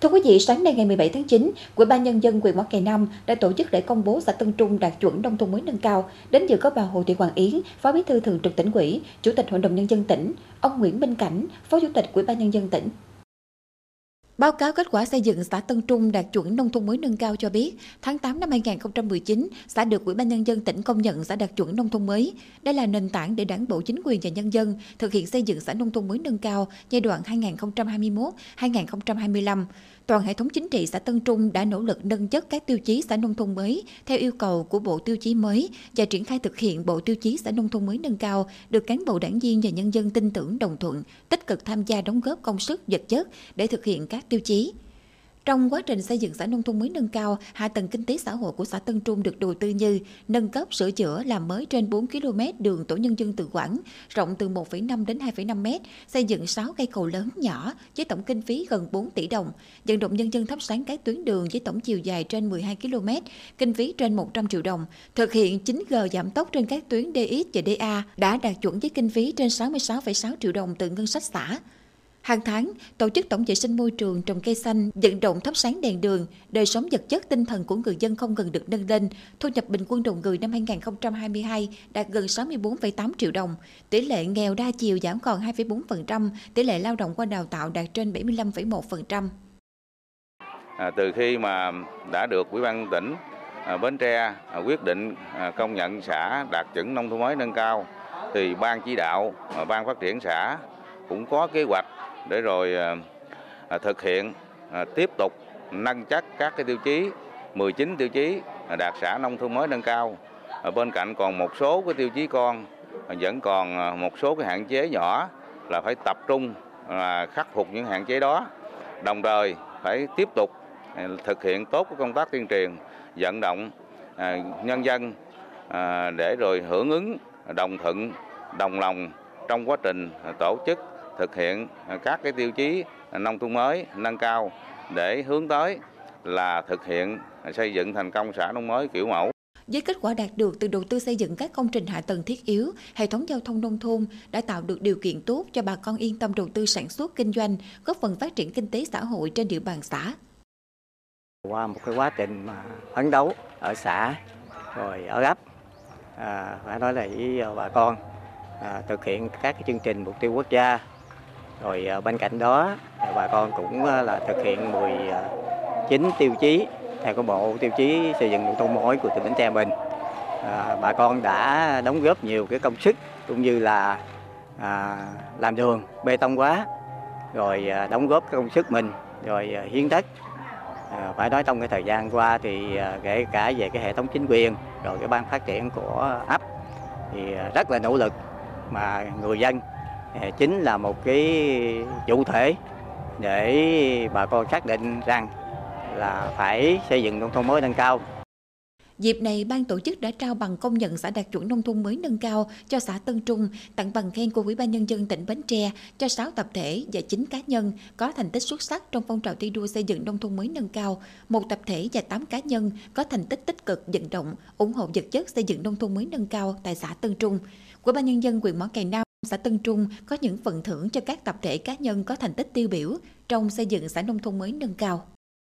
Thưa quý vị, sáng nay ngày 17 tháng 9, Ủy ban nhân dân huyện Mỏ Cày Nam đã tổ chức lễ công bố xã Tân Trung đạt chuẩn nông thôn mới nâng cao. Đến dự có bà Hồ Thị Hoàng Yến, Phó Bí thư Thường trực tỉnh ủy, Chủ tịch Hội đồng nhân dân tỉnh, ông Nguyễn Minh Cảnh, Phó Chủ tịch Ủy ban nhân dân tỉnh. Báo cáo kết quả xây dựng xã Tân Trung đạt chuẩn nông thôn mới nâng cao cho biết, tháng 8 năm 2019, xã được Ủy ban nhân dân tỉnh công nhận xã đạt chuẩn nông thôn mới. Đây là nền tảng để Đảng bộ chính quyền và nhân dân thực hiện xây dựng xã nông thôn mới nâng cao giai đoạn 2021-2025. Toàn hệ thống chính trị xã Tân Trung đã nỗ lực nâng chất các tiêu chí xã nông thôn mới theo yêu cầu của Bộ Tiêu chí mới và triển khai thực hiện Bộ Tiêu chí xã nông thôn mới nâng cao, được cán bộ đảng viên và nhân dân tin tưởng đồng thuận, tích cực tham gia đóng góp công sức vật chất để thực hiện các tiêu chí. Trong quá trình xây dựng xã nông thôn mới nâng cao, hạ tầng kinh tế xã hội của xã Tân Trung được đầu tư như nâng cấp sửa chữa làm mới trên 4 km đường tổ nhân dân tự quản, rộng từ 1,5 đến 2,5 m, xây dựng 6 cây cầu lớn nhỏ với tổng kinh phí gần 4 tỷ đồng, vận động nhân dân thắp sáng các tuyến đường với tổng chiều dài trên 12 km, kinh phí trên 100 triệu đồng, thực hiện 9G giảm tốc trên các tuyến DX và DA đã đạt chuẩn với kinh phí trên 66,6 triệu đồng từ ngân sách xã. Hàng tháng, tổ chức tổng vệ sinh môi trường trồng cây xanh, vận động thắp sáng đèn đường, đời sống vật chất tinh thần của người dân không ngừng được nâng lên. Thu nhập bình quân đầu người năm 2022 đạt gần 64,8 triệu đồng. Tỷ lệ nghèo đa chiều giảm còn 2,4%, tỷ lệ lao động qua đào tạo đạt trên 75,1%. À, từ khi mà đã được Ủy ban tỉnh à, Bến Tre à, quyết định à, công nhận xã đạt chuẩn nông thôn mới nâng cao, thì ban chỉ đạo, à, ban phát triển xã cũng có kế hoạch để rồi à, à, thực hiện à, tiếp tục nâng chất các cái tiêu chí 19 tiêu chí đạt xã nông thôn mới nâng cao. Bên cạnh còn một số cái tiêu chí con vẫn còn một số cái hạn chế nhỏ là phải tập trung là khắc phục những hạn chế đó. Đồng thời phải tiếp tục thực hiện tốt cái công tác tuyên truyền, vận động nhân dân để rồi hưởng ứng đồng thuận, đồng lòng trong quá trình tổ chức thực hiện các cái tiêu chí nông thôn mới nâng cao để hướng tới là thực hiện xây dựng thành công xã nông mới kiểu mẫu. Với kết quả đạt được từ đầu tư xây dựng các công trình hạ tầng thiết yếu, hệ thống giao thông nông thôn đã tạo được điều kiện tốt cho bà con yên tâm đầu tư sản xuất kinh doanh, góp phần phát triển kinh tế xã hội trên địa bàn xã. Qua một cái quá trình mà phấn đấu ở xã rồi ở ấp, à, phải nói là với bà con à, thực hiện các cái chương trình mục tiêu quốc gia rồi à, bên cạnh đó à, bà con cũng à, là thực hiện 19 tiêu chí theo cái bộ tiêu chí xây dựng nông thôn mới của tỉnh Bến Tre mình. À, bà con đã đóng góp nhiều cái công sức cũng như là à, làm đường bê tông hóa rồi à, đóng góp công sức mình rồi hiến đất. À, phải nói trong cái thời gian qua thì à, kể cả về cái hệ thống chính quyền rồi cái ban phát triển của ấp thì rất là nỗ lực mà người dân Ờ, chính là một cái chủ thể để bà con xác định rằng là phải xây dựng nông thôn mới nâng cao. Dịp này, ban tổ chức đã trao bằng công nhận xã đạt chuẩn nông thôn mới nâng cao cho xã Tân Trung, tặng bằng khen của Ủy ban Nhân dân tỉnh Bến Tre cho 6 tập thể và 9 cá nhân có thành tích xuất sắc trong phong trào thi đua xây dựng nông thôn mới nâng cao, một tập thể và 8 cá nhân có thành tích tích cực vận động, ủng hộ vật chất xây dựng nông thôn mới nâng cao tại xã Tân Trung. Ủy ban Nhân dân huyện Mỏ Cày Nam Xã Tân Trung có những phần thưởng cho các tập thể cá nhân có thành tích tiêu biểu trong xây dựng xã nông thôn mới nâng cao.